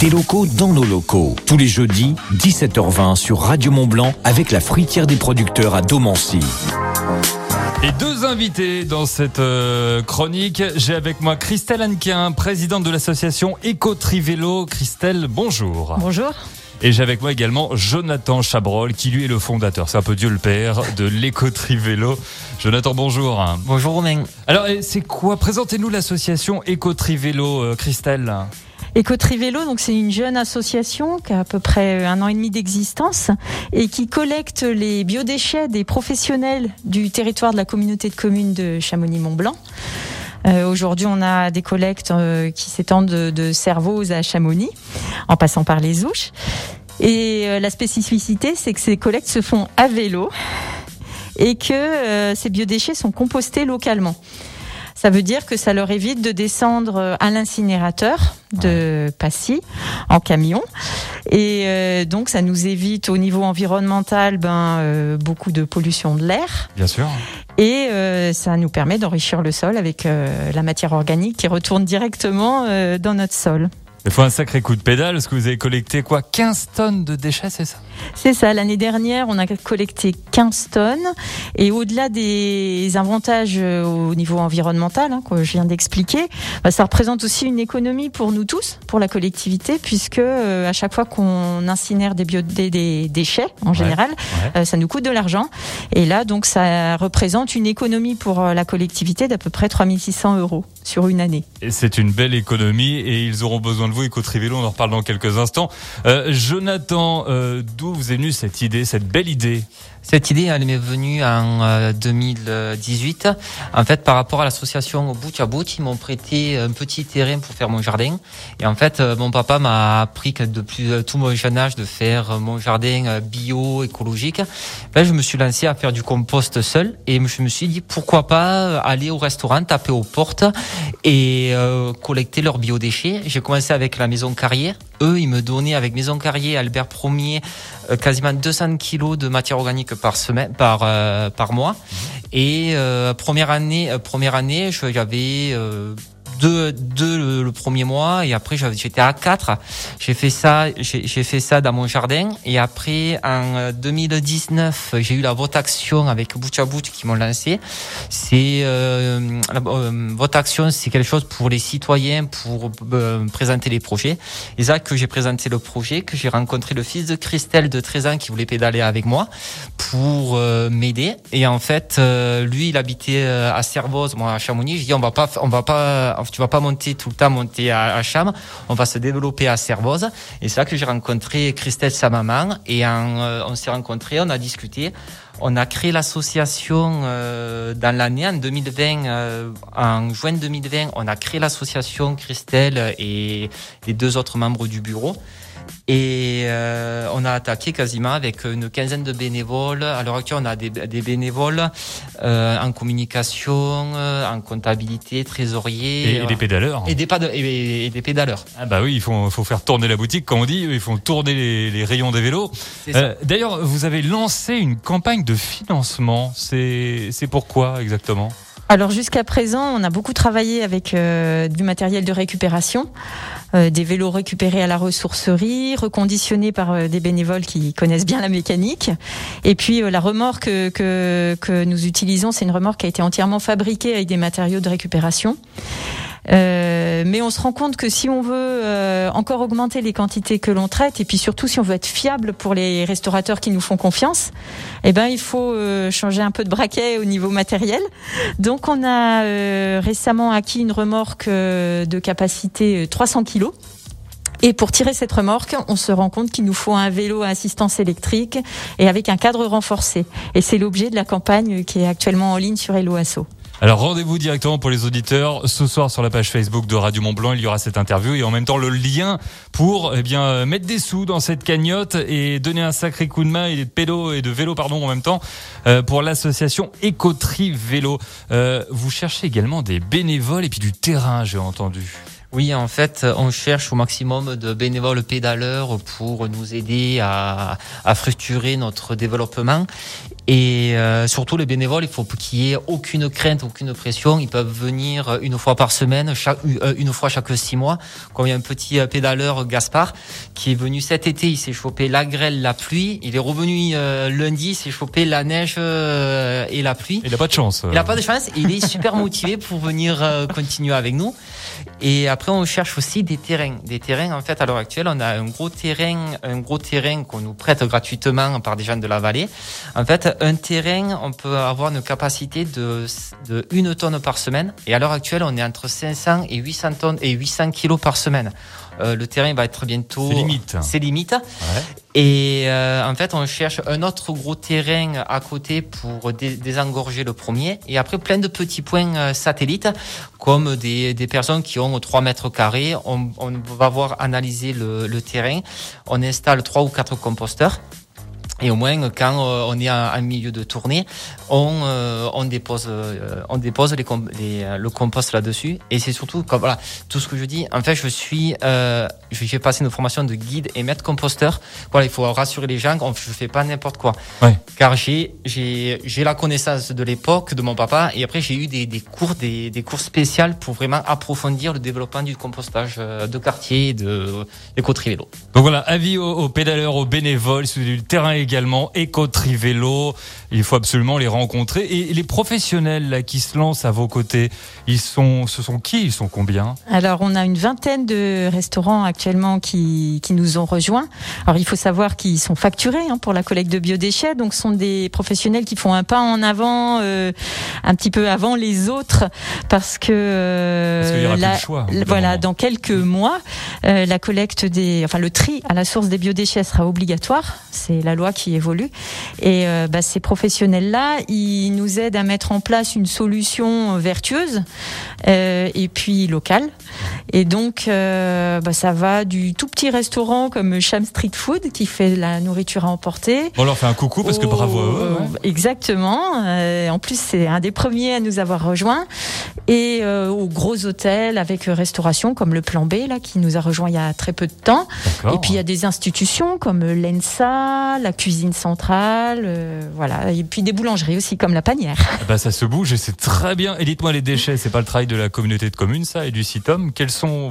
des locaux dans nos locaux. Tous les jeudis, 17h20 sur Radio Mont Blanc avec la fruitière des producteurs à Domancy. Et deux invités dans cette euh, chronique. J'ai avec moi Christelle Anquin, présidente de l'association Éco-Trivélo. Christelle, bonjour. Bonjour. Et j'ai avec moi également Jonathan Chabrol, qui lui est le fondateur, c'est un peu Dieu le Père, de l'éco-trivélo. Jonathan, bonjour. Bonjour Romain. Alors, c'est quoi? Présentez-nous l'association éco-trivélo, euh, Christelle. Éco-Trivélo, donc c'est une jeune association qui a à peu près un an et demi d'existence et qui collecte les biodéchets des professionnels du territoire de la communauté de communes de Chamonix-Mont-Blanc. Euh, Aujourd'hui, on a des collectes euh, qui s'étendent de, de à Chamonix, en passant par les Ouches. Et euh, la spécificité, c'est que ces collectes se font à vélo et que euh, ces biodéchets sont compostés localement. Ça veut dire que ça leur évite de descendre à l'incinérateur de Passy en camion. Et euh, donc, ça nous évite au niveau environnemental ben, euh, beaucoup de pollution de l'air. Bien sûr. Et euh, ça nous permet d'enrichir le sol avec euh, la matière organique qui retourne directement euh, dans notre sol. Il faut un sacré coup de pédale parce que vous avez collecté quoi 15 tonnes de déchets, c'est ça? C'est ça, l'année dernière, on a collecté 15 tonnes. Et au-delà des avantages euh, au niveau environnemental hein, que je viens d'expliquer, bah, ça représente aussi une économie pour nous tous, pour la collectivité, puisque euh, à chaque fois qu'on incinère des, bio, des, des déchets, en général, ouais. euh, ça nous coûte de l'argent. Et là, donc, ça représente une économie pour la collectivité d'à peu près 3600 euros sur une année. Et c'est une belle économie et ils auront besoin de vous, Éco-Trivélo, on en reparle dans quelques instants. Euh, Jonathan, euh, d'où vous est venue cette idée, cette belle idée Cette idée, elle m'est venue en euh, 2018. En fait, par rapport à l'association Bout à Bout, ils m'ont prêté un petit terrain pour faire mon jardin. Et en fait, euh, mon papa m'a appris que depuis euh, tout mon jeune âge de faire euh, mon jardin euh, bio, écologique. Je me suis lancé à faire du compost seul et je me suis dit pourquoi pas aller au restaurant, taper aux portes et euh, collecter leurs biodéchets. J'ai commencé avec la maison Carrière. Eux, ils me donnaient avec Maison Carrier, Albert Ier, euh, quasiment 200 kilos de matière organique par semaine, par euh, par mois. Et euh, première année, euh, première année, j'avais euh, deux, deux le, le premier mois et après j'étais à quatre. J'ai fait ça, j'ai fait ça dans mon jardin et après en euh, 2019 j'ai eu la vote action avec Bout à Bout qui m'ont lancé. C'est euh, la euh, vote action, c'est quelque chose pour les citoyens pour euh, présenter les projets. Et ça que j'ai présenté le projet, que j'ai rencontré le fils de Christelle de 13 ans qui voulait pédaler avec moi pour euh, m'aider. Et en fait, euh, lui, il habitait euh, à Servoz, moi à Chamonix. Je dis on va pas, on va pas, tu vas pas monter tout le temps monter à, à Cham. On va se développer à Servoz. Et c'est là que j'ai rencontré Christelle, sa maman, et en, euh, on s'est rencontrés, on a discuté. On a créé l'association euh, dans l'année en 2020, euh, en juin 2020, on a créé l'association Christelle et les deux autres membres du bureau. Et euh, on a attaqué quasiment avec une quinzaine de bénévoles. À l'heure actuelle, on a des, des bénévoles euh, en communication, euh, en comptabilité, trésorier. et, et des pédaleurs et des, et, et des pédaleurs. Ah bah oui, il faut, faut faire tourner la boutique, comme on dit, il faut tourner les, les rayons des vélos. Euh, D'ailleurs, vous avez lancé une campagne de financement. C'est c'est pourquoi exactement? Alors jusqu'à présent, on a beaucoup travaillé avec euh, du matériel de récupération, euh, des vélos récupérés à la ressourcerie, reconditionnés par euh, des bénévoles qui connaissent bien la mécanique. Et puis la remorque que, que, que nous utilisons, c'est une remorque qui a été entièrement fabriquée avec des matériaux de récupération. Euh, mais on se rend compte que si on veut euh, encore augmenter les quantités que l'on traite, et puis surtout si on veut être fiable pour les restaurateurs qui nous font confiance, eh ben il faut euh, changer un peu de braquet au niveau matériel. Donc on a euh, récemment acquis une remorque euh, de capacité euh, 300 kilos. Et pour tirer cette remorque, on se rend compte qu'il nous faut un vélo à assistance électrique et avec un cadre renforcé. Et c'est l'objet de la campagne qui est actuellement en ligne sur Hello Asso. Alors rendez-vous directement pour les auditeurs ce soir sur la page Facebook de Radio Mont Blanc. Il y aura cette interview et en même temps le lien pour eh bien euh, mettre des sous dans cette cagnotte et donner un sacré coup de main et de pédo et de vélo pardon en même temps euh, pour l'association Écotri Vélo. Euh, vous cherchez également des bénévoles et puis du terrain, j'ai entendu. Oui, en fait, on cherche au maximum de bénévoles pédaleurs pour nous aider à, à fructurer notre développement. Et euh, surtout les bénévoles, il faut qu'il y ait aucune crainte, aucune pression. Ils peuvent venir une fois par semaine, chaque, euh, une fois chaque six mois. Comme il y a un petit euh, pédaleur, Gaspard, qui est venu cet été, il s'est chopé la grêle, la pluie. Il est revenu lundi, il s'est chopé la neige et la pluie. Il n'a pas de chance. Il n'a pas de chance. Il est super motivé pour venir continuer avec nous. Et après, on cherche aussi des terrains. Des terrains, en fait, à l'heure actuelle, on a un gros terrain, un gros terrain qu'on nous prête gratuitement par des gens de la vallée. En fait, un terrain, on peut avoir une capacité de, de une tonne par semaine. Et à l'heure actuelle, on est entre 500 et 800 tonnes et 800 kilos par semaine. Euh, le terrain va être bientôt. C'est limite. C'est limite. Et euh, en fait, on cherche un autre gros terrain à côté pour désengorger le premier. Et après, plein de petits points euh, satellites, comme des, des personnes qui ont 3 mètres carrés. On, on va voir analyser le, le terrain. On installe trois ou quatre composteurs. Et au moins, quand euh, on est en, milieu de tournée, on, euh, on dépose, euh, on dépose les, les, le compost là-dessus. Et c'est surtout, comme, voilà, tout ce que je dis. En fait, je suis, euh, j'ai passé une formation de guide et maître composteur. Voilà, il faut rassurer les gens. Je fais pas n'importe quoi. Ouais. Car j'ai, j'ai, j'ai la connaissance de l'époque de mon papa. Et après, j'ai eu des, des cours, des, des cours spéciaux pour vraiment approfondir le développement du compostage de quartier, de l'éco-vélo. Donc voilà, avis aux, aux pédaleurs, aux bénévoles, sur du terrain également, Éco-Trivélo. Il faut absolument les rencontrer. Et les professionnels là, qui se lancent à vos côtés, ils sont, ce sont qui? Ils sont combien? Alors, on a une vingtaine de restaurants actuellement qui, qui nous ont rejoints. Alors, il faut savoir qu'ils sont facturés hein, pour la collecte de biodéchets. Donc, ce sont des professionnels qui font un pas en avant, euh, un petit peu avant les autres, parce que, euh, parce qu'il y aura plus le choix, voilà, dans quelques mois, euh, la collecte des, enfin, le tri à la source des biodéchets sera obligatoire. C'est la loi qui évolue. Et euh, bah, ces professionnels-là, ils nous aident à mettre en place une solution vertueuse euh, et puis locale. Et donc, euh, bah, ça va du tout petit restaurant comme Cham Street Food qui fait la nourriture à emporter. On leur fait un coucou parce que bravo à eux. Ouais. Exactement. En plus, c'est un des premiers à nous avoir rejoints. Et aux gros hôtels avec restauration comme le Plan B là qui nous a rejoint il y a très peu de temps. Et puis il y a des institutions comme l'ENSA, la cuisine centrale, euh, voilà. Et puis des boulangeries aussi comme la Panière. Bah ça se bouge et c'est très bien. Et dites-moi les déchets, c'est pas le travail de la communauté de communes ça et du CITOM. Quels sont vos